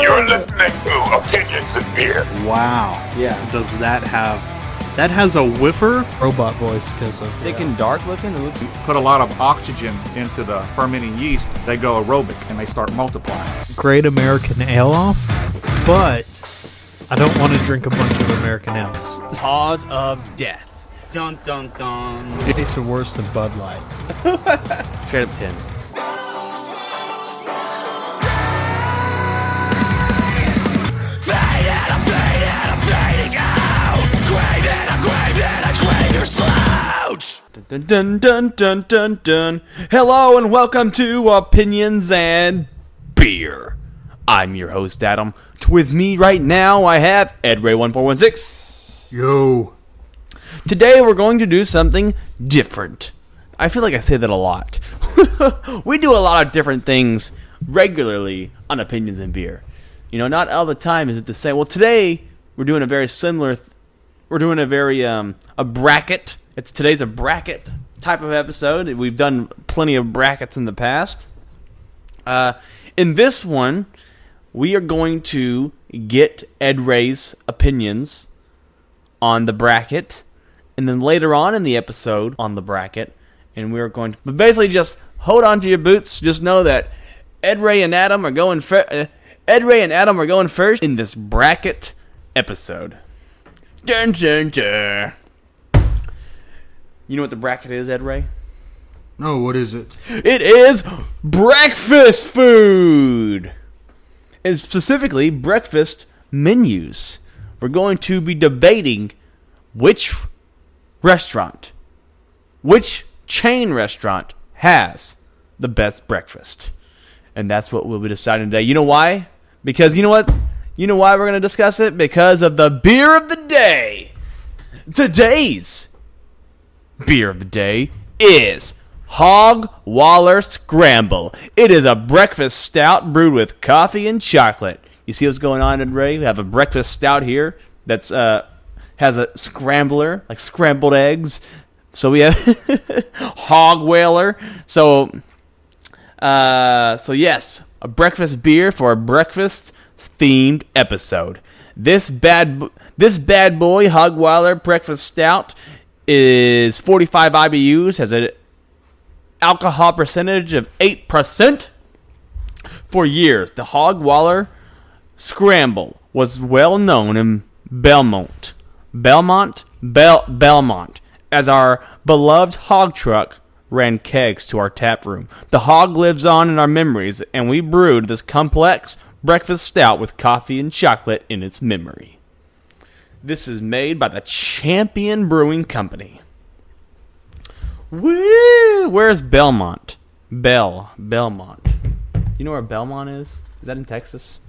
You're listening to Opinions in Beer. Wow. Yeah. Does that have? That has a whiffer. robot voice because of Thick and dark looking. It looks. put a lot of oxygen into the fermenting yeast, they go aerobic and they start multiplying. Great American Ale off, but I don't want to drink a bunch of American ales. Cause of death. Dun dun dun. It tastes worse than Bud Light. Straight up 10. Dun dun dun dun dun dun. Hello and welcome to Opinions and Beer. I'm your host Adam. With me right now I have Ed Ray 1416. Yo. Today we're going to do something different. I feel like I say that a lot. we do a lot of different things regularly on Opinions and Beer. You know, not all the time is it the same. Well, today we're doing a very similar. Th- we're doing a very um a bracket. It's today's a bracket type of episode. We've done plenty of brackets in the past. Uh, in this one, we are going to get Ed Ray's opinions on the bracket, and then later on in the episode on the bracket, and we're going to, but basically just hold on to your boots. Just know that Ed Ray and Adam are going fir- uh, Ed Ray and Adam are going first in this bracket episode. Dun dun dun. You know what the bracket is, Ed Ray? No, what is it? It is breakfast food. And specifically, breakfast menus. We're going to be debating which restaurant, which chain restaurant has the best breakfast. And that's what we'll be deciding today. You know why? Because you know what? You know why we're going to discuss it? Because of the beer of the day. Today's beer of the day is Hog Waller Scramble. It is a breakfast stout brewed with coffee and chocolate. You see what's going on, Ed Ray? We have a breakfast stout here that's uh has a scrambler, like scrambled eggs. So we have Hogwaller. So uh so yes, a breakfast beer for a breakfast themed episode. This bad this bad boy Hogwaller breakfast stout is 45 IBUs, has an alcohol percentage of 8%. For years, the Hogwaller Scramble was well known in Belmont, Belmont, Bel- Belmont, as our beloved hog truck ran kegs to our tap room. The hog lives on in our memories, and we brewed this complex breakfast stout with coffee and chocolate in its memory. This is made by the Champion Brewing Company. Woo! Where's Belmont? Bell. Belmont. Do you know where Belmont is? Is that in Texas?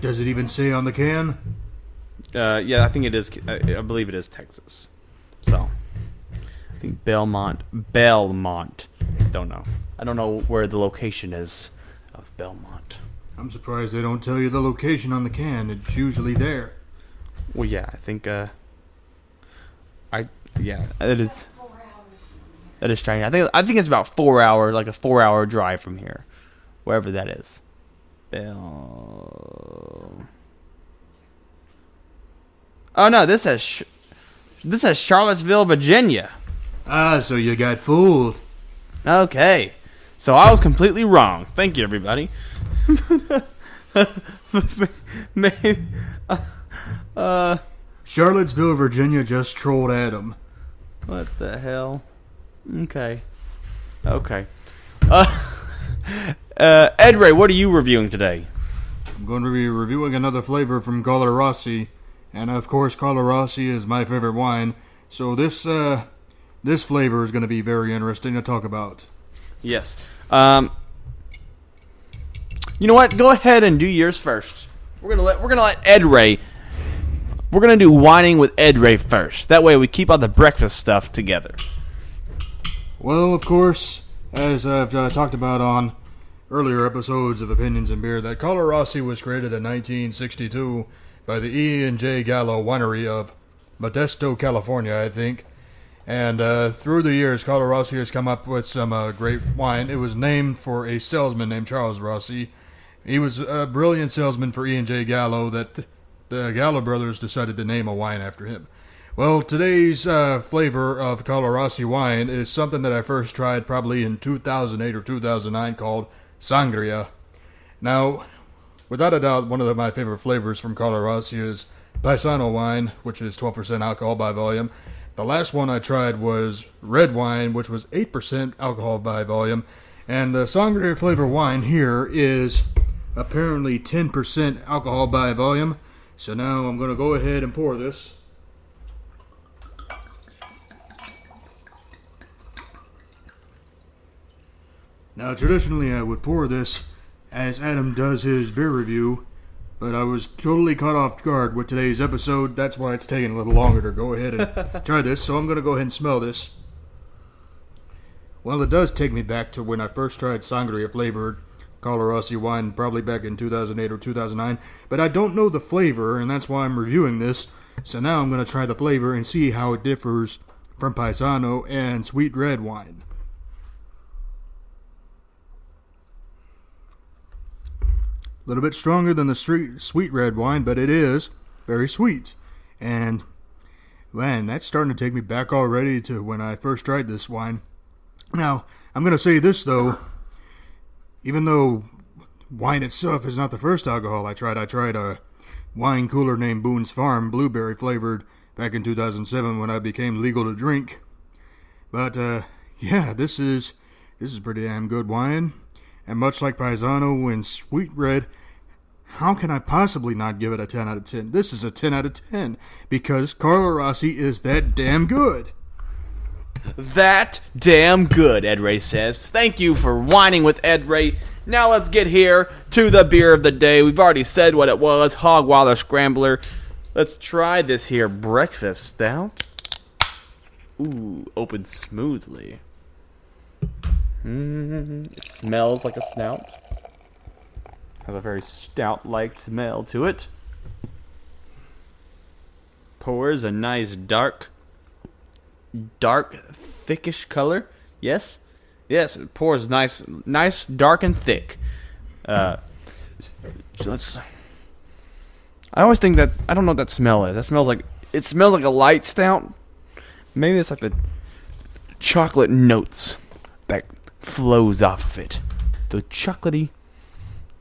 Does it even say on the can? Uh, yeah, I think it is. I I believe it is Texas. So, I think Belmont. Belmont. Don't know. I don't know where the location is of Belmont. I'm surprised they don't tell you the location on the can. It's usually there. Well, yeah, I think. Uh, I yeah, it is. That is strange. I think I think it's about four hours, like a four-hour drive from here, wherever that is. Bell. Oh no, this says Sh- this says Charlottesville, Virginia. Ah, so you got fooled. Okay, so I was completely wrong. Thank you, everybody. Maybe, uh, Charlottesville, Virginia just trolled Adam. What the hell? Okay. Okay. Uh, uh, Ed Ray, what are you reviewing today? I'm going to be reviewing another flavor from Carlo Rossi, and of course, Carlo Rossi is my favorite wine. So this uh, this flavor is going to be very interesting to talk about. Yes. Um. You know what? Go ahead and do yours first. We're gonna let we're gonna let Ed Ray. We're gonna do whining with Ed Ray first. That way we keep all the breakfast stuff together. Well, of course, as I've uh, talked about on earlier episodes of Opinions and Beer, that Carlo Rossi was created in 1962 by the E and J Gallo Winery of Modesto, California, I think. And uh, through the years, Carlo Rossi has come up with some uh, great wine. It was named for a salesman named Charles Rossi, He was a brilliant salesman for E&J Gallo that the Gallo brothers decided to name a wine after him. Well, today's uh, flavor of Carlo Rossi wine is something that I first tried probably in 2008 or 2009 called Sangria. Now, without a doubt, one of my favorite flavors from Carlo Rossi is Paisano wine, which is 12% alcohol by volume. The last one I tried was red wine, which was 8% alcohol by volume. And the Sangria flavor wine here is apparently 10% alcohol by volume. So now I'm going to go ahead and pour this. Now, traditionally, I would pour this as Adam does his beer review, but I was totally caught off guard with today's episode. That's why it's taking a little longer to go ahead and try this. So I'm going to go ahead and smell this. Well, it does take me back to when I first tried sangria flavored Carlo Rossi wine, probably back in 2008 or 2009. But I don't know the flavor, and that's why I'm reviewing this. So now I'm going to try the flavor and see how it differs from Paisano and sweet red wine. A little bit stronger than the sweet red wine, but it is very sweet. And man, that's starting to take me back already to when I first tried this wine. Now, I'm going to say this though, even though wine itself is not the first alcohol I tried, I tried a wine cooler named Boone's Farm, blueberry flavored, back in 2007 when I became legal to drink. But uh, yeah, this is this is pretty damn good wine. And much like Paisano and Sweet Red, how can I possibly not give it a 10 out of 10? This is a 10 out of 10 because Carlo Rossi is that damn good. That damn good, Ed Ray says. Thank you for whining with Ed Ray. Now let's get here to the beer of the day. We've already said what it was Hogwaller Scrambler. Let's try this here breakfast stout. Ooh, opened smoothly. Mm, it smells like a stout. Has a very stout like smell to it. Pours a nice dark dark, thickish color. Yes, yes, it pours nice, nice, dark and thick. Uh, let's. I always think that I don't know what that smell is. That smells like it smells like a light stout. Maybe it's like the chocolate notes that flows off of it. The chocolatey,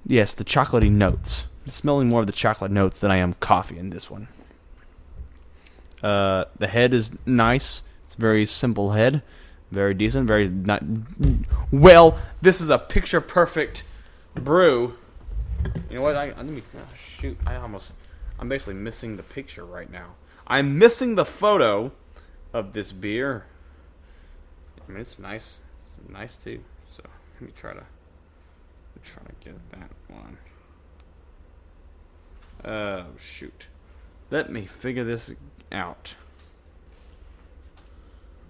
yes, the chocolatey notes. I'm smelling more of the chocolate notes than I am coffee in this one. Uh, the head is nice. Very simple head, very decent, very not. Well, this is a picture perfect brew. You know what? I let me oh, shoot. I almost. I'm basically missing the picture right now. I'm missing the photo of this beer. I mean, it's nice. It's nice too. So let me try to try to get that one. Oh shoot. Let me figure this out.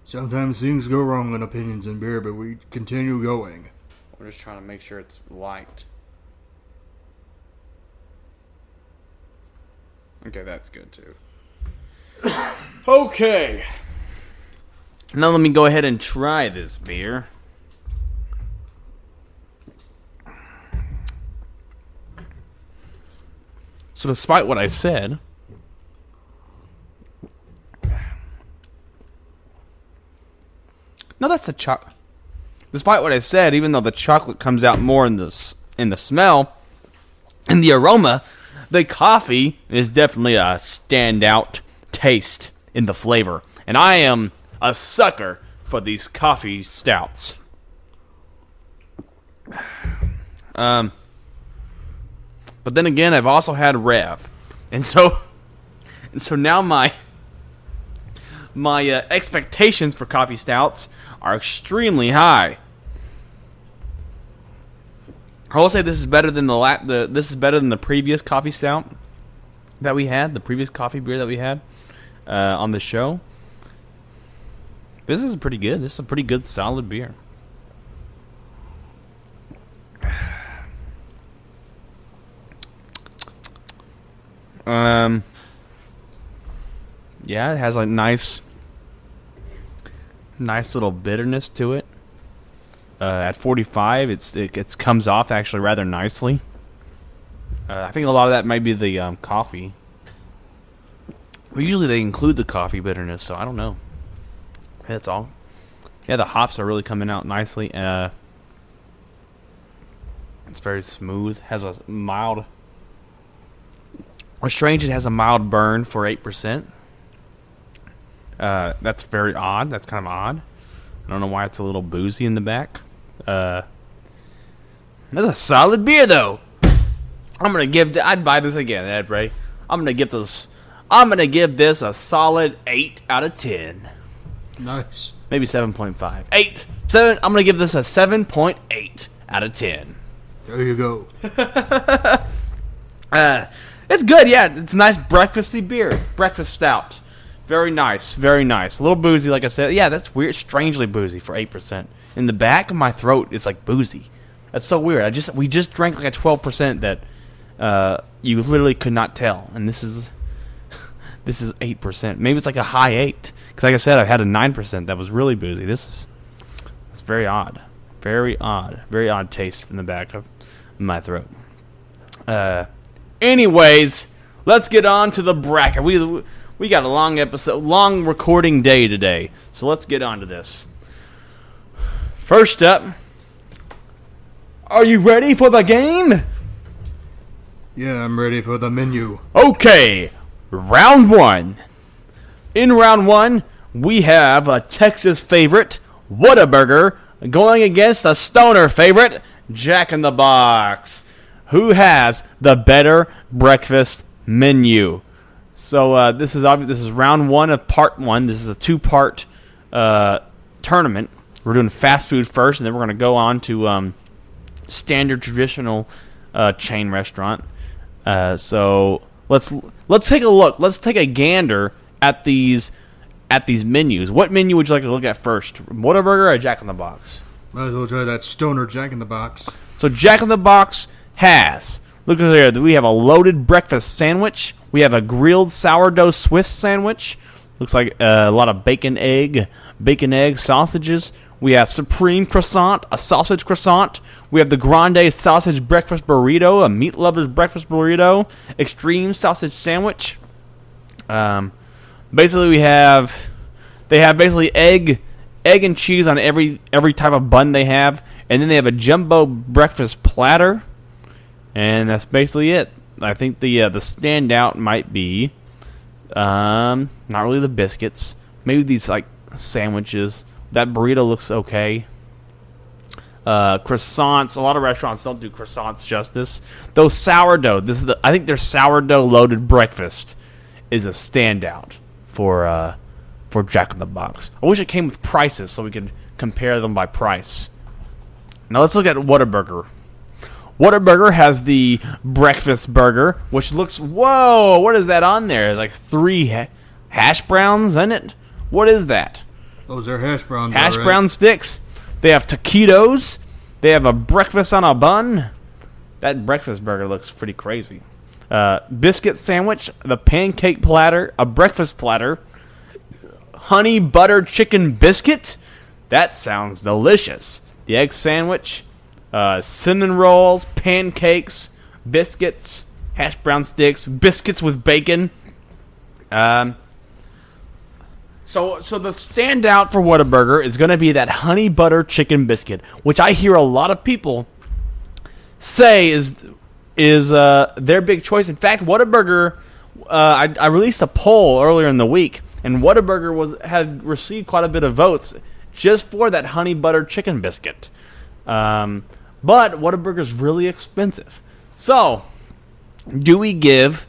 Sometimes things go wrong in opinions and beer, but we continue going. We're just trying to make sure it's light. Okay, that's good too. okay. Now let me go ahead and try this beer. So, despite what I said, no, that's a chocolate. Despite what I said, even though the chocolate comes out more in the in the smell, in the aroma, the coffee is definitely a standout taste in the flavor, and I am a sucker for these coffee stouts. Um, but then again, I've also had Rev, and so, and so now my my uh, expectations for coffee stouts are extremely high. I will say this is better than the, la- the this is better than the previous coffee stout that we had, the previous coffee beer that we had uh, on the show. This is pretty good. This is a pretty good, solid beer. Um, yeah, it has a nice, nice little bitterness to it. Uh, at 45, it's it, it comes off actually rather nicely. Uh, I think a lot of that might be the um, coffee. But usually they include the coffee bitterness, so I don't know. That's all. Yeah, the hops are really coming out nicely. Uh, it's very smooth. Has a mild. Or strange, it has a mild burn for eight percent. Uh, that's very odd. That's kind of odd. I don't know why it's a little boozy in the back. Uh, that's a solid beer, though. I'm gonna give. I'd buy this again, Ed Ray. I'm gonna give this. I'm gonna give this a solid eight out of ten. Nice. Maybe seven point five. Eight. Seven. I'm gonna give this a seven point eight out of ten. There you go. Uh, it's good. Yeah, it's a nice breakfasty beer. Breakfast stout. Very nice. Very nice. A little boozy, like I said. Yeah, that's weird. Strangely boozy for eight percent. In the back of my throat, it's like boozy. That's so weird. I just we just drank like a twelve percent that uh, you literally could not tell, and this is this is eight percent. Maybe it's like a high eight. Because like I said, I've had a nine percent that was really boozy. This is it's very odd, very odd, very odd taste in the back of my throat. Uh, anyways, let's get on to the bracket. We we got a long episode, long recording day today, so let's get on to this. First up, are you ready for the game? Yeah, I'm ready for the menu. Okay, round one. In round one, we have a Texas favorite, Whataburger, going against a Stoner favorite, Jack in the Box. Who has the better breakfast menu? So uh, this is obvi- this is round one of part one. This is a two part uh, tournament. We're doing fast food first, and then we're going to go on to um, standard traditional uh, chain restaurant. Uh, so let's let's take a look. Let's take a gander at these at these menus. What menu would you like to look at first? Whataburger or Jack in the Box? Might as well try that stoner Jack in the Box. So Jack in the Box has look at here. We have a loaded breakfast sandwich. We have a grilled sourdough Swiss sandwich. Looks like uh, a lot of bacon egg, bacon egg sausages. We have supreme croissant, a sausage croissant. We have the grande sausage breakfast burrito, a meat lover's breakfast burrito, extreme sausage sandwich. Um, basically, we have they have basically egg, egg and cheese on every every type of bun they have, and then they have a jumbo breakfast platter, and that's basically it. I think the uh, the standout might be, um, not really the biscuits, maybe these like sandwiches. That burrito looks okay. Uh, croissants. A lot of restaurants don't do croissants justice. Though sourdough, this is the I think their sourdough loaded breakfast is a standout for uh, for Jack in the Box. I wish it came with prices so we could compare them by price. Now let's look at Whataburger. Whataburger has the breakfast burger, which looks whoa. What is that on there? Like three ha- hash browns in it. What is that? Those are hash browns. Hash right. brown sticks. They have taquitos. They have a breakfast on a bun. That breakfast burger looks pretty crazy. Uh, biscuit sandwich, the pancake platter, a breakfast platter, honey butter chicken biscuit. That sounds delicious. The egg sandwich, uh, cinnamon rolls, pancakes, biscuits, hash brown sticks, biscuits with bacon. Um, so, so the standout for Whataburger is going to be that honey butter chicken biscuit, which I hear a lot of people say is is uh, their big choice. In fact, Whataburger, uh, I, I released a poll earlier in the week, and Whataburger was had received quite a bit of votes just for that honey butter chicken biscuit. Um, but Whataburger is really expensive. So, do we give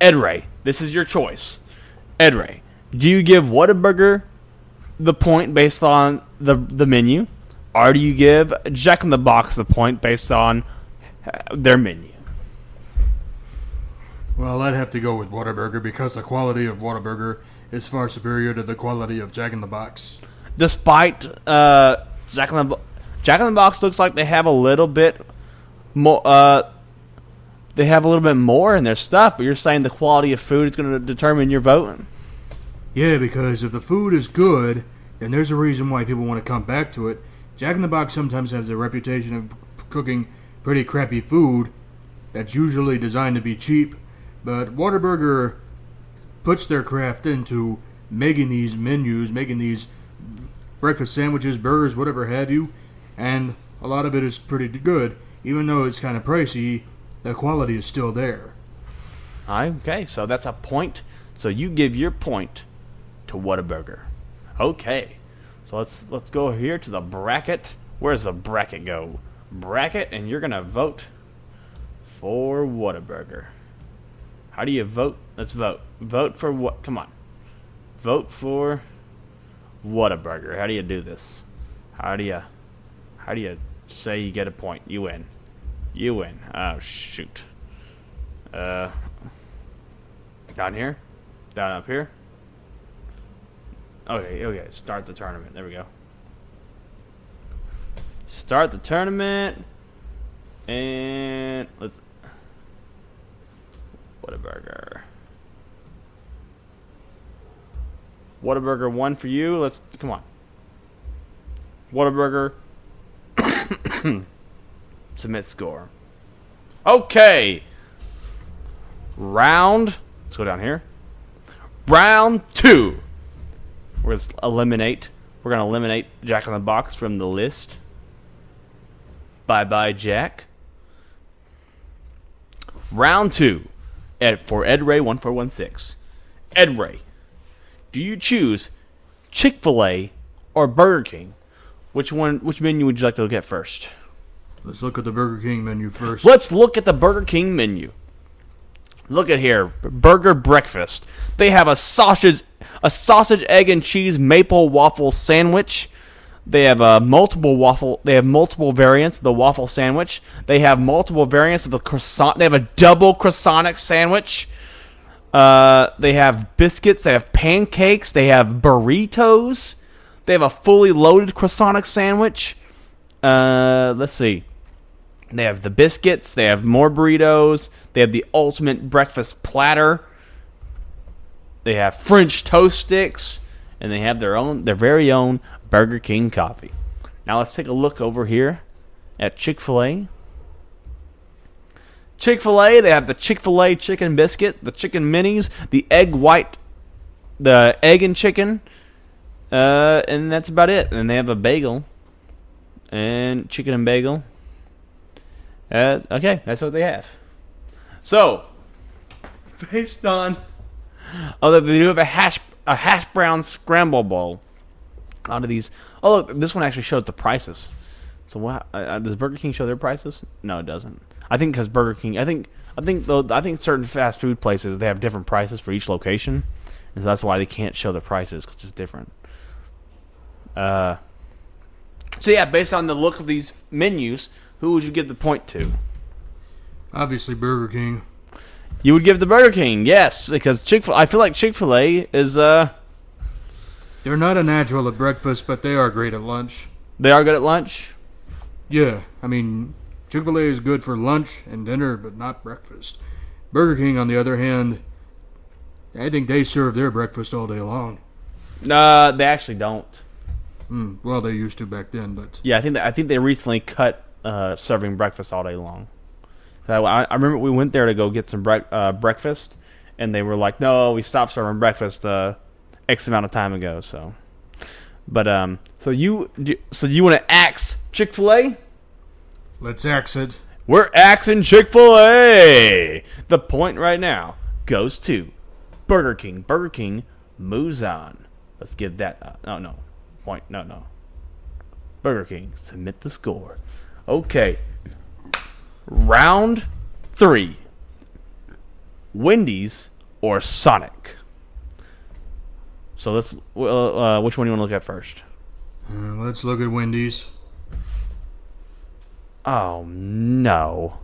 Ed Ray? This is your choice, Ed Ray. Do you give Whataburger the point based on the the menu, or do you give Jack in the Box the point based on uh, their menu? Well, I'd have to go with Whataburger because the quality of Whataburger is far superior to the quality of Jack in the Box. Despite uh, Jack in the Bo- Jack in the Box looks like they have a little bit more. Uh, they have a little bit more in their stuff, but you're saying the quality of food is going to determine your voting. Yeah, because if the food is good, then there's a reason why people want to come back to it. Jack in the Box sometimes has a reputation of cooking pretty crappy food, that's usually designed to be cheap, but Whataburger puts their craft into making these menus, making these breakfast sandwiches, burgers, whatever have you, and a lot of it is pretty good. Even though it's kind of pricey, the quality is still there. Okay, so that's a point. So you give your point to Whataburger. Okay, so let's let's go here to the bracket. Where's the bracket go? Bracket, and you're gonna vote for Whataburger. How do you vote? Let's vote. Vote for what? Come on. Vote for Whataburger. How do you do this? How do you how do you say you get a point? You win. You win. Oh shoot. Uh down here? Down up here? Okay, okay. Start the tournament. There we go. Start the tournament. And let's. Whataburger. Whataburger one for you. Let's. Come on. Whataburger. Submit score. Okay. Round. Let's go down here. Round two. We're gonna eliminate. We're gonna eliminate Jack in the Box from the list. Bye bye, Jack. Round two. Ed, for Ed Ray one four one six. Ed Ray, do you choose Chick Fil A or Burger King? Which one? Which menu would you like to look at first? Let's look at the Burger King menu first. Let's look at the Burger King menu. Look at here, burger breakfast. They have a sausage, a sausage, egg, and cheese maple waffle sandwich. They have a multiple waffle. They have multiple variants of the waffle sandwich. They have multiple variants of the croissant. They have a double croissant sandwich. Uh, they have biscuits. They have pancakes. They have burritos. They have a fully loaded croissant sandwich. Uh, let's see. They have the biscuits. They have more burritos. They have the ultimate breakfast platter. They have French toast sticks, and they have their own, their very own Burger King coffee. Now let's take a look over here at Chick Fil A. Chick Fil A, they have the Chick Fil A chicken biscuit, the chicken minis, the egg white, the egg and chicken, uh, and that's about it. And they have a bagel, and chicken and bagel. Uh, okay, that's what they have. So, based on, although they do have a hash a hash brown scramble bowl. Out of these, oh look, this one actually shows the prices. So what? Uh, does Burger King show their prices? No, it doesn't. I think because Burger King, I think I think though I think certain fast food places they have different prices for each location, and so that's why they can't show the prices because it's different. Uh. So yeah, based on the look of these menus, who would you give the point to? Obviously, Burger King. You would give the Burger King, yes, because Chick Fil. I feel like Chick Fil A is uh They're not a natural at breakfast, but they are great at lunch. they are good at lunch. Yeah, I mean, Chick fil A is good for lunch and dinner, but not breakfast. Burger King, on the other hand, I think they serve their breakfast all day long. Uh, they actually don't. Mm, well, they used to back then, but Yeah, I think that, I think they recently cut uh, serving breakfast all day long. I, I remember we went there to go get some bre- uh, breakfast, and they were like, "No, we stopped serving breakfast uh, X amount of time ago." So, but um, so you so you want to axe Chick Fil A? let's axe it. We're axing Chick Fil A. The point right now goes to Burger King. Burger King moves on. Let's give that. Uh, no, no point. No, no. Burger King submit the score. Okay. Round three. Wendy's or Sonic. So let's. Uh, uh, which one do you want to look at first? Uh, let's look at Wendy's. Oh no.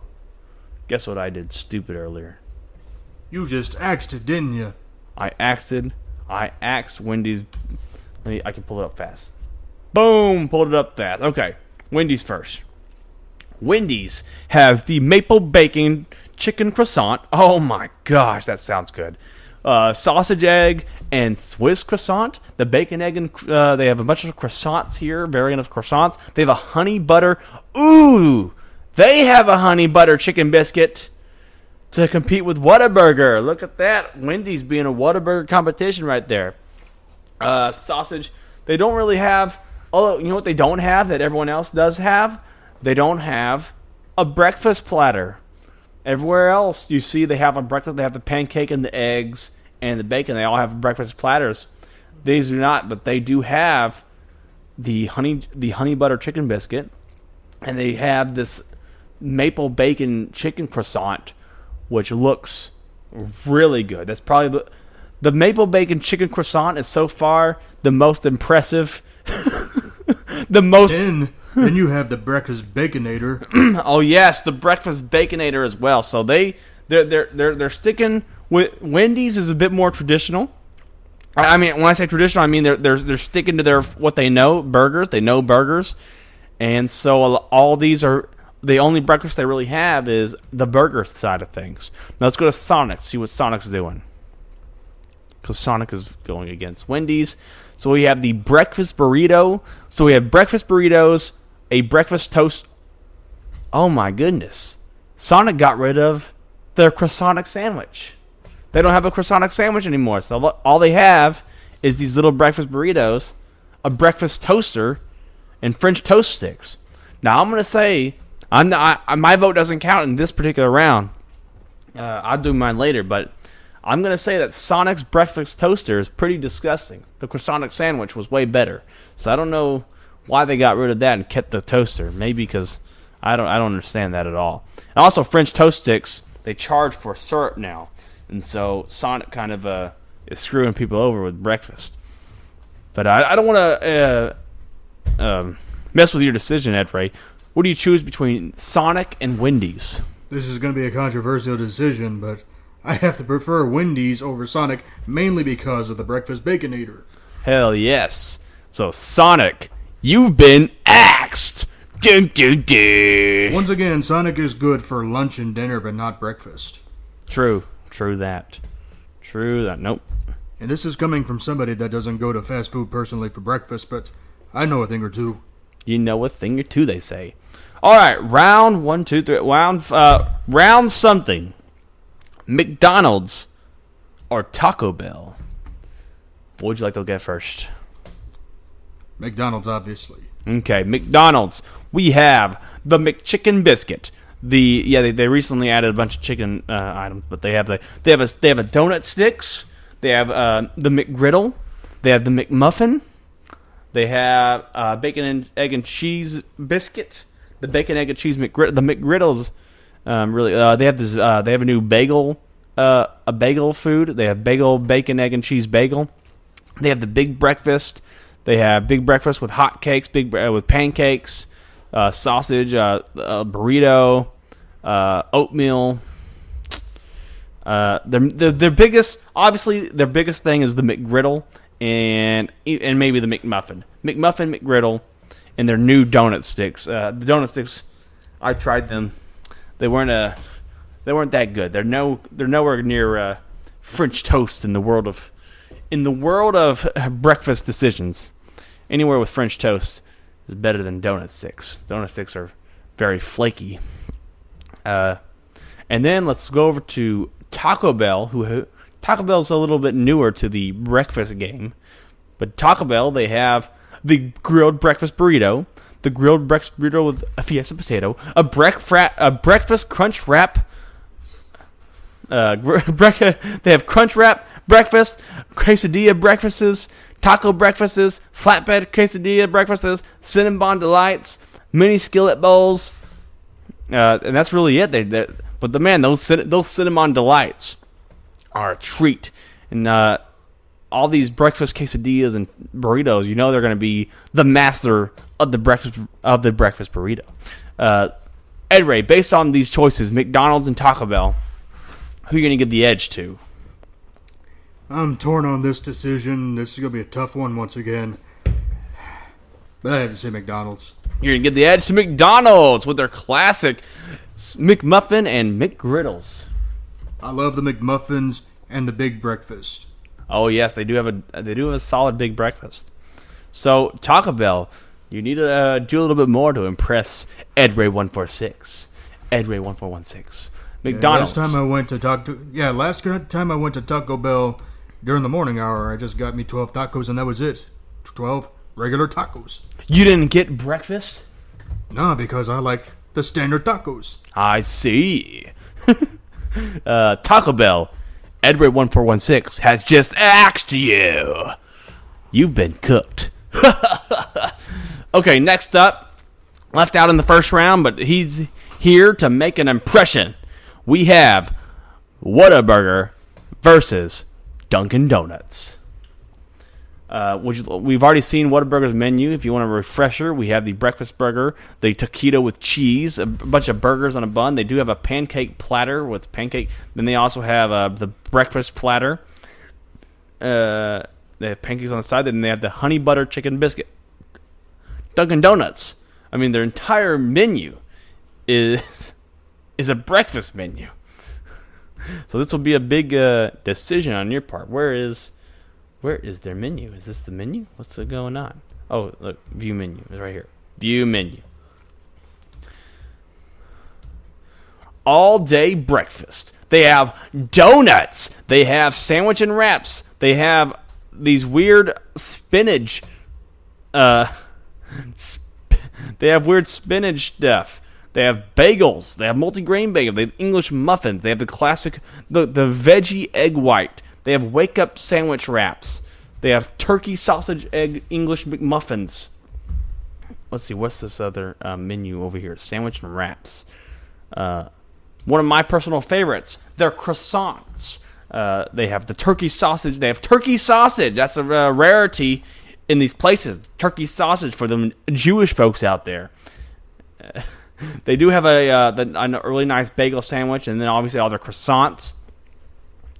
Guess what I did stupid earlier. You just axed it, didn't you? I axed. I axed Wendy's. Me, I can pull it up fast. Boom! Pulled it up fast. Okay. Wendy's first. Wendy's has the maple bacon chicken croissant. Oh my gosh, that sounds good. Uh, sausage egg and Swiss croissant. The bacon egg and uh, they have a bunch of croissants here, variant of croissants. They have a honey butter. Ooh, they have a honey butter chicken biscuit. To compete with Whataburger. Look at that. Wendy's being a Whataburger competition right there. Uh, sausage. They don't really have. Oh, you know what they don't have that everyone else does have? They don't have a breakfast platter. Everywhere else, you see they have a breakfast. They have the pancake and the eggs and the bacon. They all have breakfast platters. These do not, but they do have the honey the honey butter chicken biscuit, and they have this maple bacon chicken croissant, which looks really good. That's probably the the maple bacon chicken croissant is so far the most impressive. the most Then, then you have the breakfast baconator. Oh yes, the breakfast baconator as well. So they they're they're they're, they're sticking with Wendy's is a bit more traditional. I I mean, when I say traditional, I mean they're they're they're sticking to their what they know burgers. They know burgers, and so all these are the only breakfast they really have is the burger side of things. Now let's go to Sonic. See what Sonic's doing because Sonic is going against Wendy's. So we have the breakfast burrito. So we have breakfast burritos, a breakfast toast. Oh my goodness. Sonic got rid of their croissant sandwich. They don't have a croissant sandwich anymore. So all they have is these little breakfast burritos, a breakfast toaster, and French toast sticks. Now I'm gonna say I'm not, I, my vote doesn't count in this particular round. Uh, I'll do mine later, but I'm gonna say that Sonic's breakfast toaster is pretty disgusting. The croissant sandwich was way better, so I don't know why they got rid of that and kept the toaster. Maybe because I don't I don't understand that at all. And also French toast sticks they charge for syrup now, and so Sonic kind of uh, is screwing people over with breakfast. But I, I don't want to uh, um, mess with your decision, Ed Ray. What do you choose between Sonic and Wendy's? This is going to be a controversial decision, but I have to prefer Wendy's over Sonic mainly because of the breakfast baconator. Hell yes. So Sonic, you've been axed. Dun, dun, dun. Once again, Sonic is good for lunch and dinner, but not breakfast. True, true that. True that. Nope. And this is coming from somebody that doesn't go to fast food personally for breakfast, but I know a thing or two. You know a thing or two, they say. All right, round one, two, three. Round, uh, round something. McDonald's or Taco Bell. What would you like to get first? McDonald's, obviously. Okay, McDonald's. We have the McChicken biscuit. The yeah, they, they recently added a bunch of chicken uh, items, but they have the they have a they have a donut sticks. They have uh, the McGriddle. They have the McMuffin. They have uh, bacon and egg and cheese biscuit. The bacon egg and cheese McGriddle. The McGriddles um, really uh, they have this uh, they have a new bagel uh, a bagel food. They have bagel bacon egg and cheese bagel. They have the big breakfast. They have big breakfast with hot cakes, big uh, with pancakes, uh, sausage, burrito, oatmeal. Uh, their, their their biggest, obviously, their biggest thing is the McGriddle and and maybe the McMuffin, McMuffin, McGriddle, and their new donut sticks. Uh, the donut sticks, I tried them. They weren't uh, they weren't that good. They're no they're nowhere near uh, French toast in the world of in the world of uh, breakfast decisions. Anywhere with French toast is better than donut sticks. Donut sticks are very flaky. Uh, and then let's go over to Taco Bell. Who Taco Bell's a little bit newer to the breakfast game, but Taco Bell they have the grilled breakfast burrito, the grilled breakfast burrito with a fiesta potato, a breakfast a breakfast crunch wrap. Uh, they have crunch wrap breakfast, quesadilla breakfasts, taco breakfasts, flatbed quesadilla breakfasts, cinnamon delights, mini skillet bowls, uh, and that's really it. They, they but the man those those cinnamon delights are a treat, and uh, all these breakfast quesadillas and burritos, you know, they're going to be the master of the breakfast of the breakfast burrito. Uh, Ed Ray, based on these choices, McDonald's and Taco Bell, who are you going to give the edge to? I'm torn on this decision. This is going to be a tough one once again. But I have to say McDonald's. You're going to give the edge to McDonald's with their classic McMuffin and McGriddles. I love the McMuffins and the big breakfast. Oh yes, they do have a they do have a solid big breakfast. So Taco Bell, you need to uh, do a little bit more to impress Ed Ray one four six, Ed Ray one four one six. McDonald's. Last time I went to Taco, yeah, last time I went to Taco Bell during the morning hour, I just got me twelve tacos and that was it. Twelve regular tacos. you didn't get breakfast? No, because I like the standard tacos. I see. uh, Taco Bell, Ed Ray one four one six has just axed you. You've been cooked. okay, next up, left out in the first round, but he's here to make an impression. We have Whataburger versus Dunkin' Donuts. Uh, which we've already seen Whataburger's menu. If you want a refresher, we have the breakfast burger, the taquito with cheese, a bunch of burgers on a bun. They do have a pancake platter with pancake. Then they also have uh, the breakfast platter. Uh, they have pancakes on the side. Then they have the honey butter chicken biscuit. Dunkin' Donuts. I mean, their entire menu is is a breakfast menu. So this will be a big uh, decision on your part. Where is where is their menu? Is this the menu? What's going on? Oh, look, view menu is right here. View menu. All day breakfast. They have donuts. They have sandwich and wraps. They have these weird spinach. Uh, sp- they have weird spinach stuff. They have bagels. They have multigrain bagels. They have English muffins. They have the classic, the the veggie egg white. They have wake up sandwich wraps. They have turkey sausage egg English McMuffins. Let's see, what's this other uh, menu over here? Sandwich and wraps. Uh, one of my personal favorites. They're croissants. Uh, they have the turkey sausage. They have turkey sausage. That's a uh, rarity in these places. Turkey sausage for the Jewish folks out there. they do have a uh, the, a really nice bagel sandwich, and then obviously all their croissants.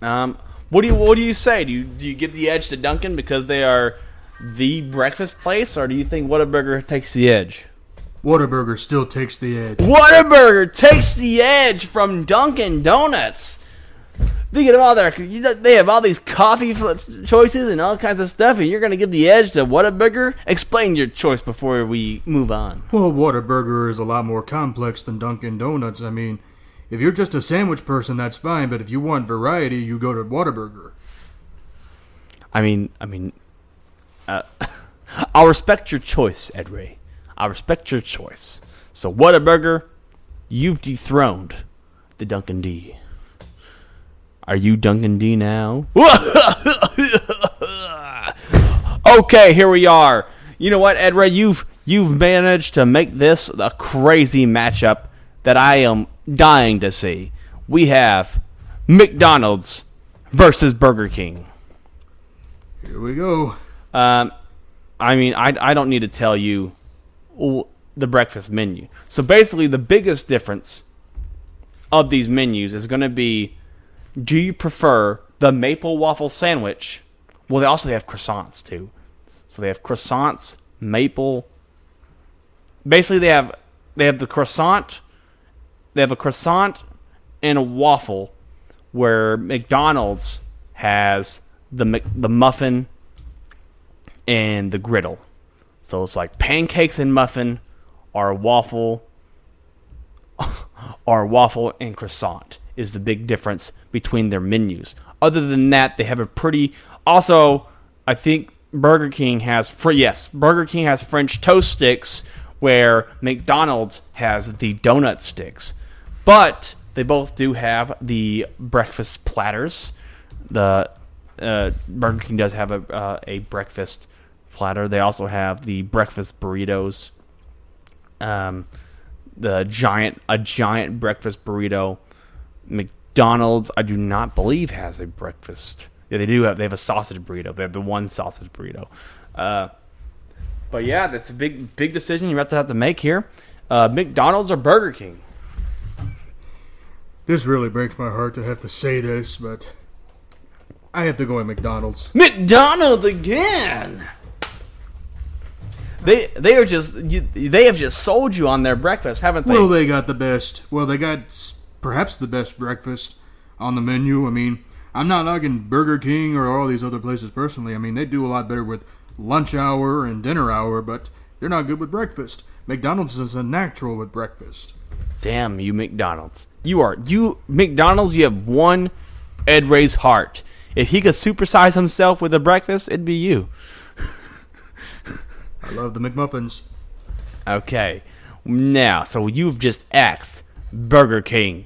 Um, what do you what do you say? Do you do you give the edge to Dunkin' because they are the breakfast place, or do you think Whataburger takes the edge? Whataburger still takes the edge. Whataburger takes the edge from Dunkin' Donuts. Thinking of all their, they have all these coffee choices and all kinds of stuff, and you're going to give the edge to Whataburger? Explain your choice before we move on. Well, Whataburger is a lot more complex than Dunkin' Donuts. I mean, if you're just a sandwich person, that's fine, but if you want variety, you go to Whataburger. I mean, I mean, uh, I'll respect your choice, Ed Ray. I respect your choice. So, Whataburger, you've dethroned the Duncan D. Are you Duncan D now? okay, here we are. You know what, Ed Ray? You've you've managed to make this a crazy matchup that I am dying to see. We have McDonald's versus Burger King. Here we go. Um, I mean, I, I don't need to tell you the breakfast menu. So basically, the biggest difference of these menus is going to be do you prefer the maple waffle sandwich? Well, they also they have croissants too. So they have croissants, maple. Basically, they have they have the croissant. They have a croissant and a waffle, where McDonald's has the the muffin and the griddle. So it's like pancakes and muffin, or waffle, or waffle and croissant is the big difference between their menus. Other than that, they have a pretty. Also, I think Burger King has yes, Burger King has French toast sticks, where McDonald's has the donut sticks. But they both do have the breakfast platters. The uh, Burger King does have a uh, a breakfast platter. They also have the breakfast burritos. Um, the giant a giant breakfast burrito. McDonald's, I do not believe has a breakfast. Yeah, they do have. They have a sausage burrito. They have the one sausage burrito. Uh, but yeah, that's a big big decision you have to have to make here. Uh, McDonald's or Burger King? This really breaks my heart to have to say this, but I have to go with McDonald's. McDonald's again. They they are just you, they have just sold you on their breakfast, haven't they? Well, they got the best. Well, they got perhaps the best breakfast on the menu. I mean, I'm not knocking Burger King or all these other places personally. I mean, they do a lot better with lunch hour and dinner hour, but they're not good with breakfast. McDonald's is a natural with breakfast. Damn you, McDonald's. You are you McDonald's. You have one Ed Ray's heart. If he could supersize himself with a breakfast, it'd be you. I love the McMuffins. Okay. Now, so you've just axed Burger King.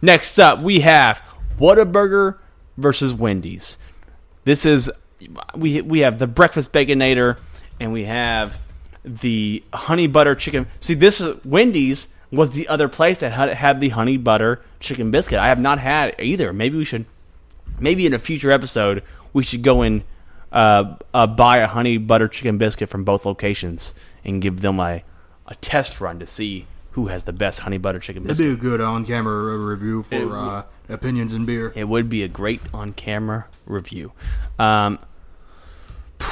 Next up, we have Whataburger versus Wendy's. This is we we have the breakfast baconator and we have the honey butter chicken. See, this is Wendy's was the other place that had, had the honey butter chicken biscuit. I have not had either. Maybe we should maybe in a future episode we should go and uh, uh, buy a honey butter chicken biscuit from both locations and give them a, a test run to see who has the best honey butter chicken biscuit. It'd be a good on-camera review for would. uh, opinions and beer. It would be a great on camera review. Um,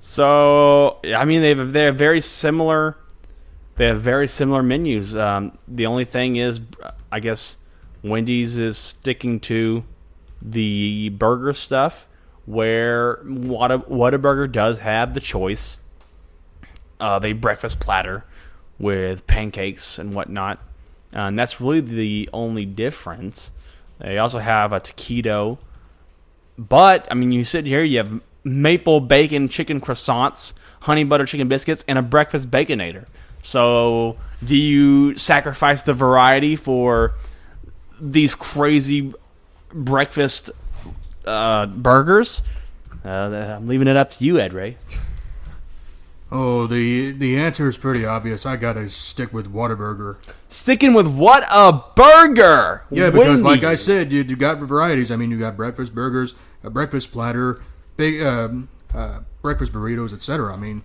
so I mean they've they're very similar. They have very similar menus. Um, the only thing is, I guess Wendy's is sticking to the burger stuff, where Whata- Whataburger does have the choice of a breakfast platter with pancakes and whatnot. Uh, and that's really the only difference. They also have a taquito. But, I mean, you sit here, you have maple bacon chicken croissants, honey butter chicken biscuits, and a breakfast baconator. So, do you sacrifice the variety for these crazy breakfast uh, burgers? Uh, I'm leaving it up to you, Ed Ray. Oh, the the answer is pretty obvious. I gotta stick with Whataburger. Sticking with what a burger! Yeah, because like I said, you, you got varieties. I mean, you got breakfast burgers, a breakfast platter, big um, uh, breakfast burritos, etc. I mean,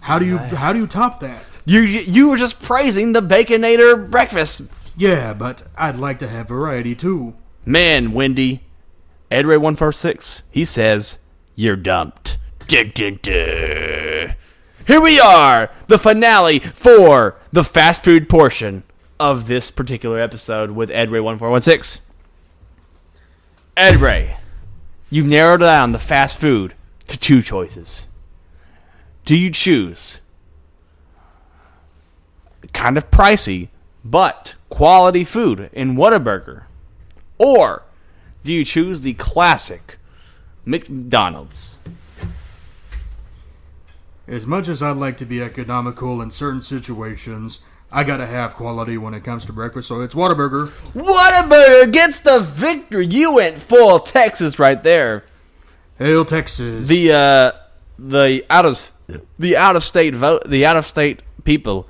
how do you how do you top that? You you were just praising the Baconator breakfast. Yeah, but I'd like to have variety too. Man, Wendy, Ed Ray one four six. He says you're dumped. Dun, dun, dun. Here we are, the finale for the fast food portion of this particular episode with Ed Ray one four one six. Ed Ray, you've narrowed down the fast food to two choices. Do you choose kind of pricey, but quality food in Whataburger? Or do you choose the classic McDonald's? As much as I'd like to be economical in certain situations, I gotta have quality when it comes to breakfast. So it's Whataburger. Whataburger gets the victory. You went full Texas right there. Hail Texas. The uh, the out of the out of state vote, the out of state people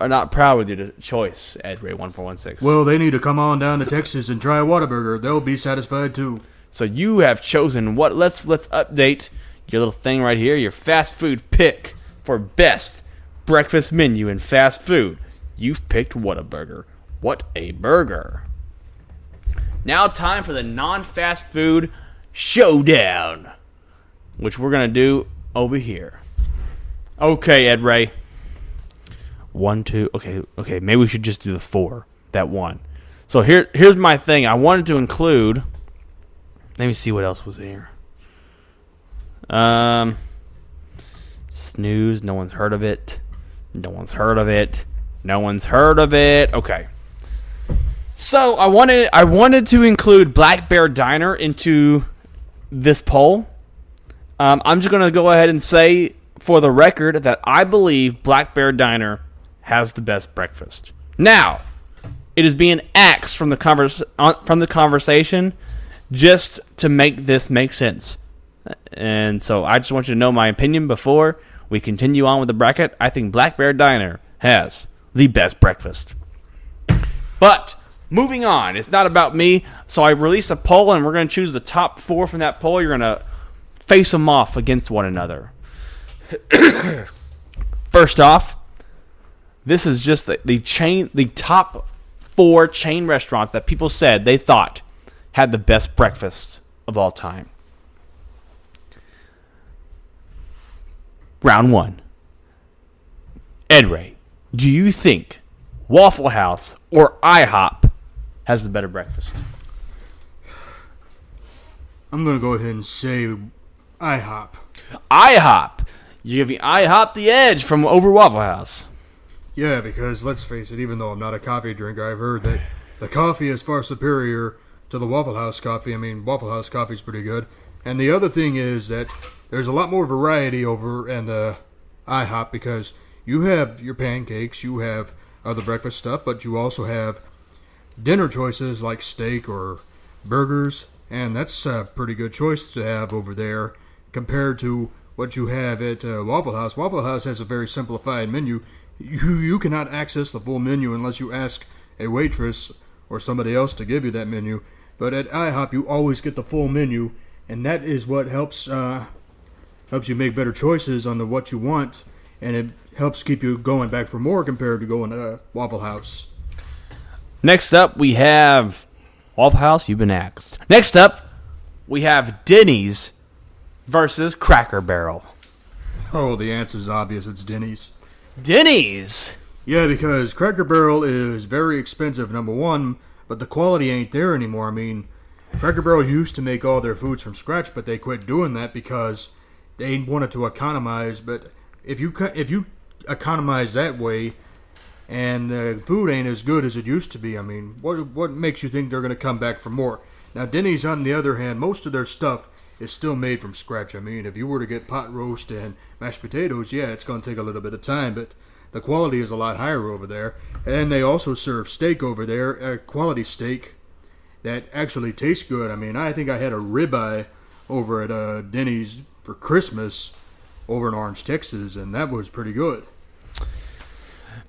are not proud with your choice. Ed Ray one four one six. well, they need to come on down to Texas and try a Whataburger. They'll be satisfied too. So you have chosen what? Let's let's update your little thing right here. Your fast food pick for best breakfast menu in fast food. You've picked Whataburger. What a burger! Now time for the non-fast food showdown, which we're gonna do over here. Okay, Ed Ray. One, two. Okay, okay. Maybe we should just do the four. That one. So here, here's my thing. I wanted to include. Let me see what else was here. Um, snooze. No one's heard of it. No one's heard of it. No one's heard of it. Okay. So I wanted I wanted to include Black Bear Diner into this poll. Um, I'm just gonna go ahead and say for the record that I believe Black Bear Diner has the best breakfast. Now, it is being axed from the convers- on, from the conversation just to make this make sense. And so I just want you to know my opinion before we continue on with the bracket. I think Black Bear Diner has the best breakfast. But moving on, it's not about me. So I release a poll, and we're going to choose the top four from that poll. You're going to face them off against one another. First off, this is just the, the chain, the top four chain restaurants that people said they thought had the best breakfast of all time. Round one. Ed Ray, do you think Waffle House or IHOP has the better breakfast? I'm gonna go ahead and say IHOP. IHOP. You're giving IHOP the edge from over Waffle House. Yeah, because let's face it, even though I'm not a coffee drinker, I've heard that the coffee is far superior to the Waffle House coffee. I mean, Waffle House coffee's pretty good. And the other thing is that there's a lot more variety over in the IHOP because you have your pancakes, you have other breakfast stuff, but you also have dinner choices like steak or burgers, and that's a pretty good choice to have over there compared to what you have at uh, Waffle House. Waffle House has a very simplified menu. You you cannot access the full menu unless you ask a waitress or somebody else to give you that menu. But at IHOP, you always get the full menu, and that is what helps uh, helps you make better choices on the what you want, and it helps keep you going back for more compared to going to Waffle House. Next up, we have Waffle House. You've been axed. Next up, we have Denny's versus Cracker Barrel. Oh, the answer's obvious. It's Denny's. Denny's. Yeah, because Cracker Barrel is very expensive, number one, but the quality ain't there anymore. I mean, Cracker Barrel used to make all their foods from scratch, but they quit doing that because they wanted to economize. But if you if you economize that way, and the food ain't as good as it used to be, I mean, what what makes you think they're going to come back for more? Now, Denny's, on the other hand, most of their stuff is still made from scratch. I mean, if you were to get pot roast and mashed potatoes, yeah, it's going to take a little bit of time, but the quality is a lot higher over there. And they also serve steak over there, a quality steak that actually tastes good. I mean, I think I had a ribeye over at uh, Denny's for Christmas over in Orange, Texas, and that was pretty good.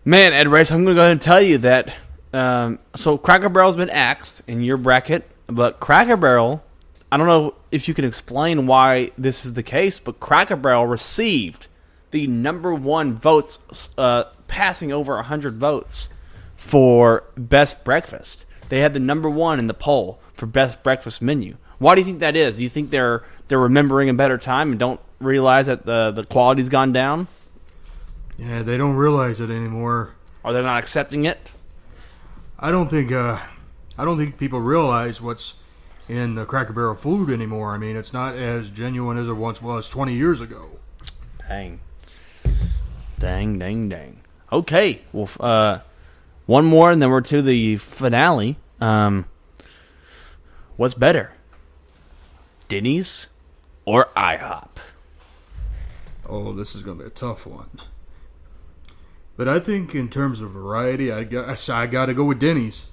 Man, Ed Race, I'm going to go ahead and tell you that. Um, so Cracker Barrel's been axed in your bracket, but Cracker Barrel, I don't know if you can explain why this is the case, but Cracker Barrel received the number one votes, uh, passing over 100 votes for best breakfast. They had the number one in the poll for best breakfast menu. Why do you think that is? Do you think they're they're remembering a better time and don't realize that the the quality's gone down? Yeah, they don't realize it anymore. Are they're not accepting it? I don't think uh, I don't think people realize what's in the Cracker Barrel food anymore. I mean, it's not as genuine as it once was 20 years ago. Dang. Dang, dang, dang. Okay. Well, uh, one more, and then we're to the finale. Um, what's better, Denny's or IHOP? Oh, this is going to be a tough one. But I think in terms of variety, I got I got to go with Denny's.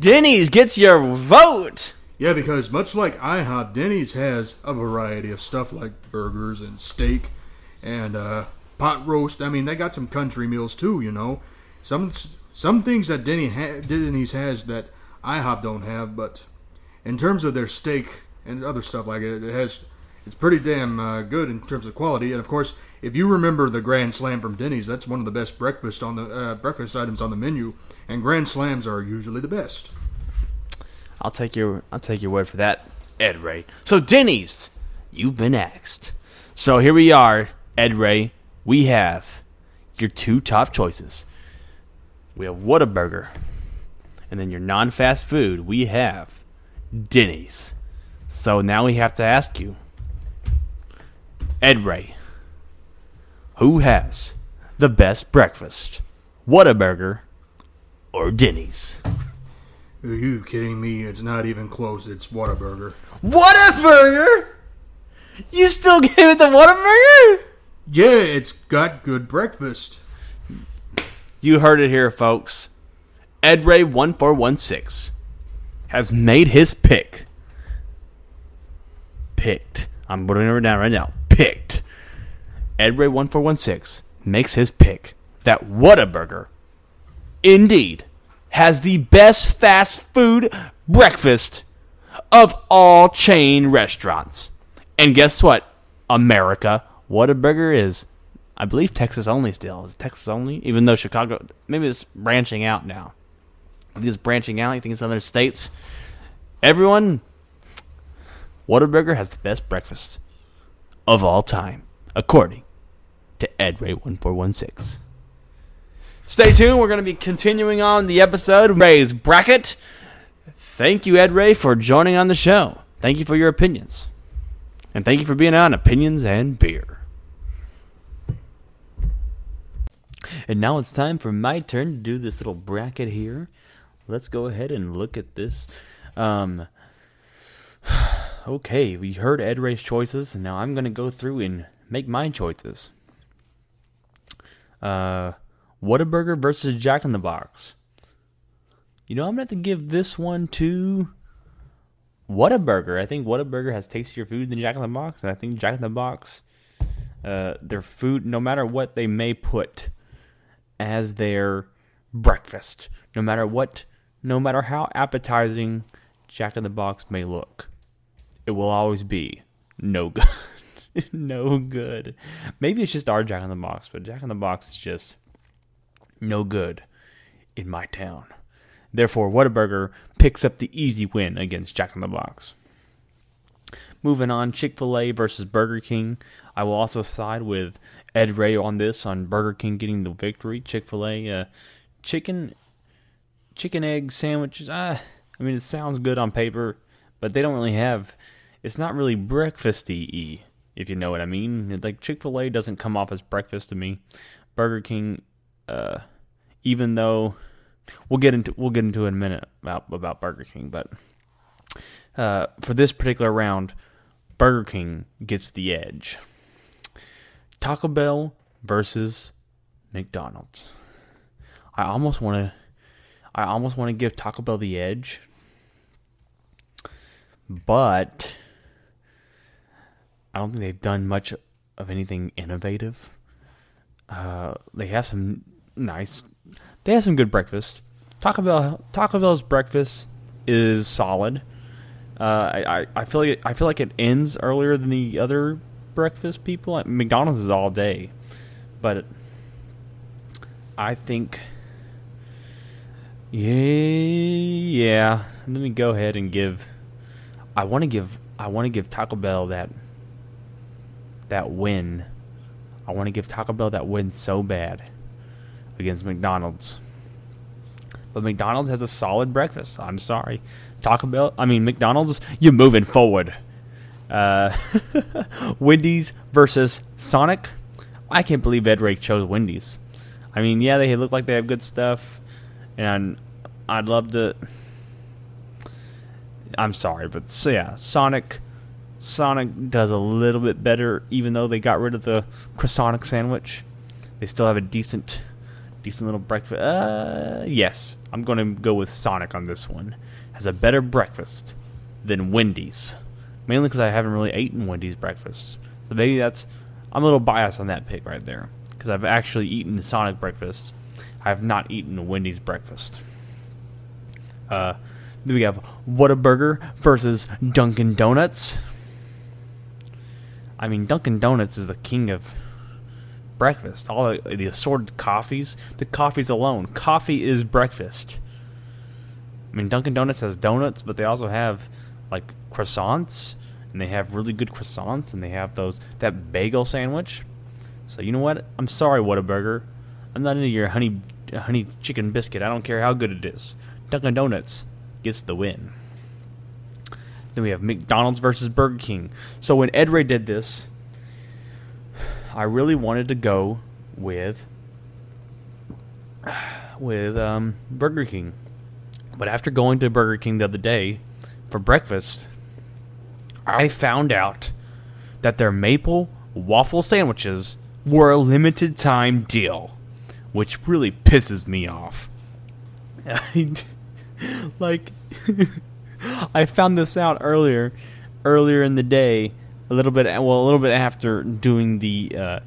Denny's gets your vote. Yeah, because much like IHOP, Denny's has a variety of stuff like burgers and steak and uh, pot roast. I mean, they got some country meals too. You know, some some things that Denny ha- Denny's has that IHOP don't have. But in terms of their steak and other stuff like it, it has it's pretty damn uh, good in terms of quality. And of course, if you remember the Grand Slam from Denny's, that's one of the best breakfast on the uh, breakfast items on the menu. And Grand Slams are usually the best. I'll take your I'll take your word for that, Ed Ray. So Denny's, you've been asked. So here we are, Ed Ray. We have your two top choices. We have Whataburger, and then your non-fast food. We have Denny's. So now we have to ask you, Ed Ray, who has the best breakfast, Whataburger or Denny's? Are you kidding me? It's not even close. It's Whataburger. Whataburger? You still gave it to Whataburger? Yeah, it's got good breakfast. You heard it here, folks. Ed Ray one four one six has made his pick. Picked. I'm putting it down right now. Picked. Ed Ray one four one six makes his pick that Whataburger, indeed, has the best fast food breakfast of all chain restaurants. And guess what? America, Whataburger is, I believe, Texas only still. Is Texas only? Even though Chicago, maybe it's branching out now. I think it's branching out. I think it's other states. Everyone, Whataburger has the best breakfast of all time, according to Ed Ray 1416. Stay tuned. We're going to be continuing on the episode Ray's Bracket. Thank you, Ed Ray, for joining on the show. Thank you for your opinions. And thank you for being on Opinions and Beer. And now it's time for my turn to do this little bracket here. Let's go ahead and look at this. Um, okay, we heard Ed Ray's choices, and now I'm going to go through and make my choices. Uh, Whataburger versus Jack in the Box. You know, I'm going to have to give this one to Whataburger. I think Whataburger has tastier food than Jack in the Box, and I think Jack in the Box, uh, their food, no matter what they may put as their breakfast, no matter what, no matter how appetizing Jack in the Box may look, it will always be no good. no good. Maybe it's just our Jack in the Box, but Jack in the Box is just no good in my town. Therefore, Whataburger picks up the easy win against Jack in the Box. Moving on, Chick fil A versus Burger King. I will also side with Ed Ray on this, on Burger King getting the victory. Chick fil A, uh, chicken, chicken egg sandwiches. Ah, I mean, it sounds good on paper, but they don't really have, it's not really breakfasty if you know what I mean. Like, Chick fil A doesn't come off as breakfast to me. Burger King, uh, even though we'll get into we'll get into it in a minute about about Burger King, but uh, for this particular round, Burger King gets the edge. Taco Bell versus McDonald's. I almost want to I almost want to give Taco Bell the edge, but I don't think they've done much of anything innovative. Uh, they have some nice they have some good breakfast. Taco Bell Taco Bell's breakfast is solid. Uh, I, I feel like it, I feel like it ends earlier than the other breakfast people. McDonald's is all day, but I think yeah yeah. Let me go ahead and give. I want to give I want to give Taco Bell that that win. I want to give Taco Bell that win so bad against McDonald's. But McDonald's has a solid breakfast. I'm sorry. Taco Bell, I mean, McDonald's, you're moving forward. Uh, Wendy's versus Sonic. I can't believe Ed Ray chose Wendy's. I mean, yeah, they look like they have good stuff. And I'd love to. I'm sorry, but so yeah, Sonic. Sonic does a little bit better, even though they got rid of the croissant sandwich. They still have a decent decent little breakfast. Uh, yes, I'm going to go with Sonic on this one. Has a better breakfast than Wendy's, mainly because I haven't really eaten Wendy's breakfast. So maybe that's I'm a little biased on that pick right there because I've actually eaten Sonic breakfast. I have not eaten Wendy's breakfast. Uh, then we have Whataburger versus Dunkin' Donuts. I mean, Dunkin' Donuts is the king of breakfast. All the, the assorted coffees, the coffees alone. Coffee is breakfast. I mean, Dunkin' Donuts has donuts, but they also have like croissants, and they have really good croissants, and they have those that bagel sandwich. So you know what? I'm sorry, Whataburger. I'm not into your honey honey chicken biscuit. I don't care how good it is. Dunkin' Donuts gets the win. Then we have McDonald's versus Burger King. So when Ed Ray did this, I really wanted to go with with um, Burger King, but after going to Burger King the other day for breakfast, I found out that their maple waffle sandwiches were a limited time deal, which really pisses me off. like, I found this out earlier, earlier in the day a little bit well a little bit after doing the uh,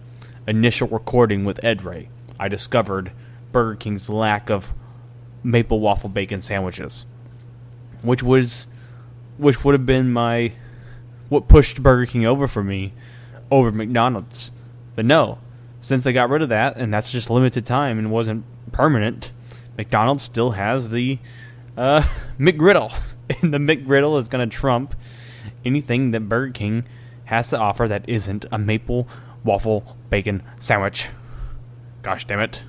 initial recording with Ed Ray, I discovered Burger King's lack of maple waffle bacon sandwiches, which was which would have been my what pushed Burger King over for me over McDonald's. But no, since they got rid of that and that's just limited time and wasn't permanent, McDonald's still has the uh, McGriddle, and the McGriddle is going to trump anything that Burger King has to offer that isn't a maple waffle bacon sandwich. Gosh damn it.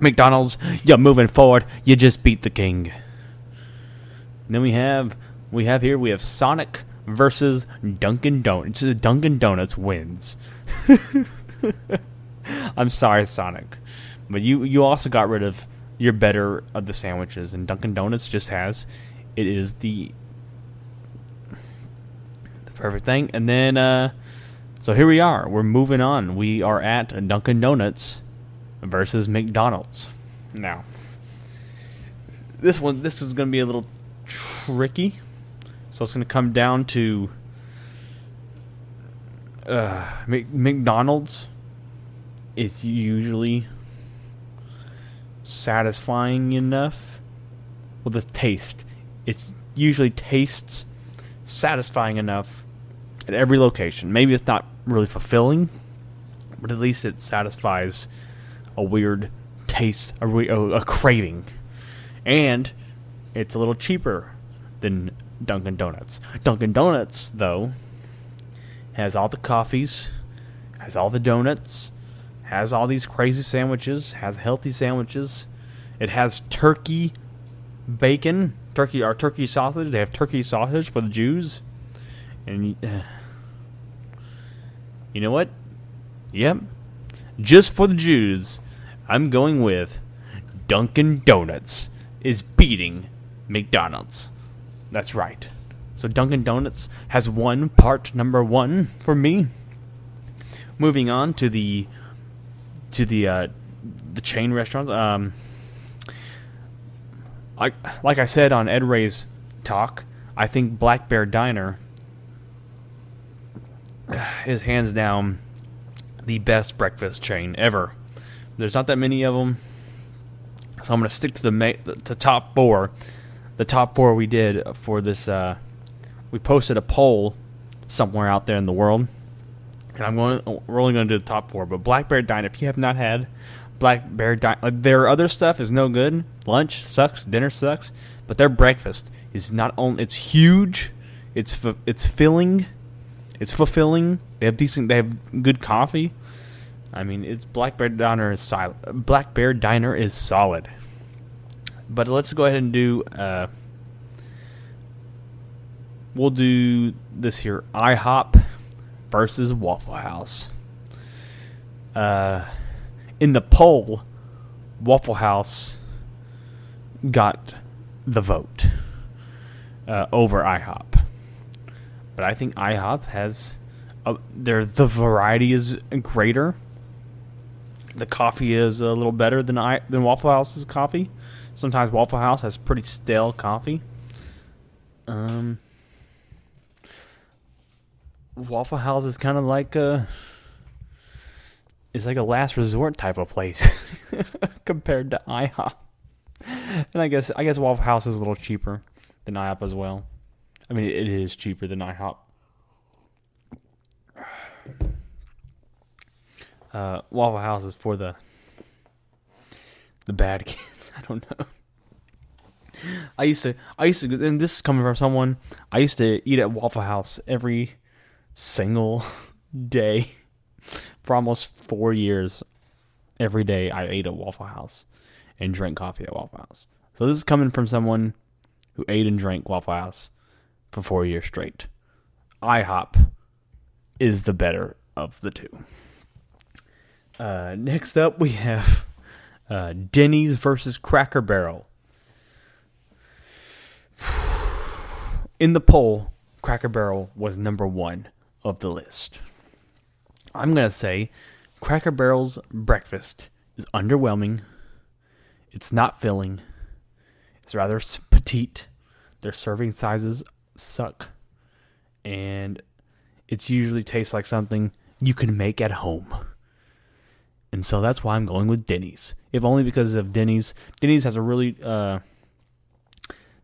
McDonald's, you're moving forward. You just beat the king. Then we have we have here we have Sonic versus Dunkin' Donuts. Dunkin' Donuts wins. I'm sorry, Sonic, But you you also got rid of your better of the sandwiches, and Dunkin' Donuts just has it is the the perfect thing. And then uh, so here we are. We're moving on. We are at Dunkin' Donuts versus McDonald's. Now, this one this is going to be a little tricky. So it's going to come down to uh, McDonald's is usually satisfying enough with the taste. It usually tastes satisfying enough at every location. Maybe it's not really fulfilling, but at least it satisfies a weird taste, a, re- a, craving. And it's a little cheaper than Dunkin' Donuts. Dunkin' Donuts, though, has all the coffees, has all the donuts, has all these crazy sandwiches, has healthy sandwiches. It has turkey, bacon, turkey or turkey sausage. They have turkey sausage for the Jews, and uh, you know what? Yep, just for the Jews, I'm going with Dunkin' Donuts is beating McDonald's. That's right. So Dunkin' Donuts has won part number one for me. Moving on to the to the uh, the chain restaurant. Um, like like I said on Ed Ray's talk, I think Black Bear Diner is hands down the best breakfast chain ever. There's not that many of them, so I'm gonna stick to the ma- the top four. The top four we did for this. Uh, we posted a poll somewhere out there in the world, and I'm going. We're only going to do the top four. But Black Bear Diner, if you have not had Black Bear Diner, like their other stuff is no good. Lunch sucks, dinner sucks, but their breakfast is not only. It's huge. It's fu- it's filling. It's fulfilling. They have decent. They have good coffee. I mean, it's Black Bear Diner is solid. Black Bear Diner is solid. But let's go ahead and do. Uh, we'll do this here: IHOP versus Waffle House. Uh, in the poll, Waffle House got the vote uh, over IHOP, but I think IHOP has. A, there, the variety is greater. The coffee is a little better than I than Waffle House's coffee. Sometimes Waffle House has pretty stale coffee. Um, Waffle House is kind of like a it's like a last resort type of place compared to IHOP. And I guess I guess Waffle House is a little cheaper than IHOP as well. I mean, it is cheaper than IHOP. Uh, Waffle House is for the the bad kids. I don't know. I used to, I used to, and this is coming from someone. I used to eat at Waffle House every single day for almost four years. Every day I ate at Waffle House and drank coffee at Waffle House. So this is coming from someone who ate and drank Waffle House for four years straight. IHOP is the better of the two. Uh, next up, we have uh, Denny's versus Cracker Barrel. In the poll, Cracker Barrel was number one of the list. I'm going to say Cracker Barrel's breakfast is underwhelming. It's not filling. It's rather petite. Their serving sizes suck. And it's usually tastes like something you can make at home. And so that's why I'm going with Denny's. If only because of Denny's. Denny's has a really uh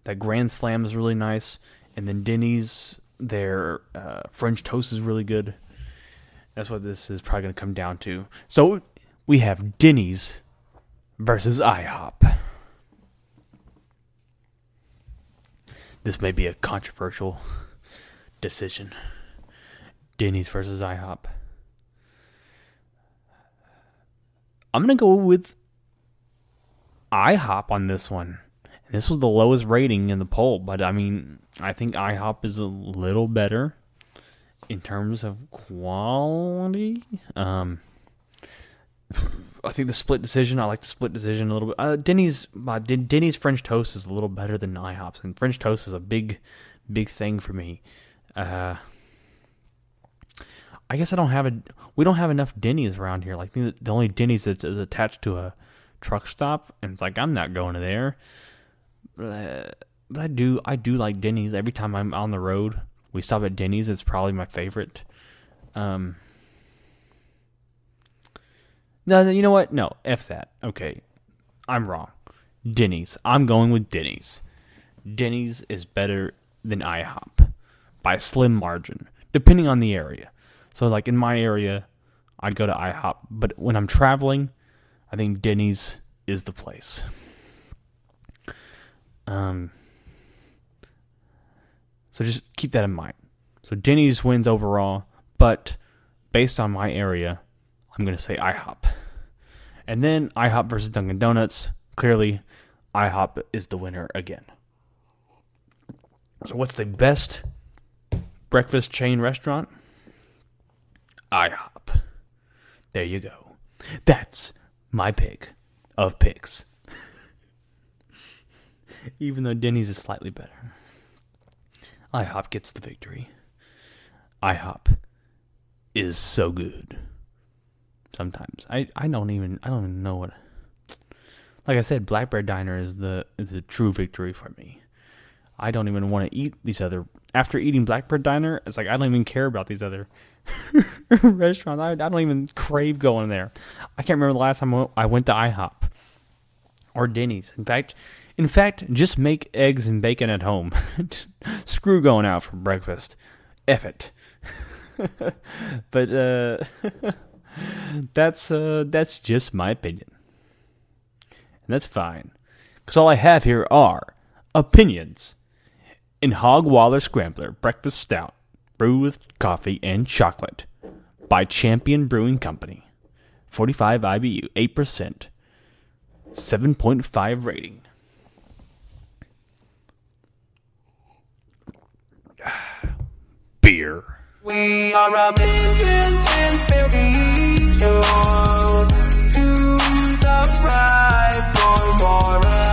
that Grand Slam is really nice, and then Denny's their uh, French toast is really good. That's what this is probably going to come down to. So we have Denny's versus IHOP. This may be a controversial decision. Denny's versus IHOP. I'm going to go with IHOP on this one. This was the lowest rating in the poll, but I mean, I think IHOP is a little better in terms of quality. Um, I think the split decision. I like the split decision a little bit. Uh, Denny's, uh, Denny's French toast is a little better than IHOP's, and French toast is a big, big thing for me. Uh, I guess I don't have a. We don't have enough Denny's around here. Like the, only Denny's that's is attached to a truck stop, and it's like I'm not going to there. Uh, but I do. I do like Denny's. Every time I'm on the road, we stop at Denny's. It's probably my favorite. Um. No, you know what? No, f that. Okay, I'm wrong. Denny's. I'm going with Denny's. Denny's is better than IHOP by a slim margin, depending on the area. So, like in my area, I'd go to IHOP, but when I'm traveling, I think Denny's is the place. Um. So just keep that in mind. So Denny's wins overall, but based on my area, I'm going to say IHOP. And then IHOP versus Dunkin' Donuts. Clearly, IHOP is the winner again. So, what's the best breakfast chain restaurant? IHOP. There you go. That's my pick of picks. Even though Denny's is slightly better. IHOP gets the victory. IHOP is so good. Sometimes I, I don't even I don't even know what. Like I said, Black Bear Diner is the is a true victory for me. I don't even want to eat these other. After eating Black Bear Diner, it's like I don't even care about these other restaurants. I, I don't even crave going there. I can't remember the last time I went to IHOP or Denny's. In fact, in fact, just make eggs and bacon at home. Screw going out for breakfast. F it. but uh, that's uh, that's just my opinion, and that's fine. Because all I have here are opinions. In Hogwaller Scrambler Breakfast Stout, brewed with coffee and chocolate, by Champion Brewing Company, 45 IBU, 8%. 7.5 rating. beer. We are a million billion the for more.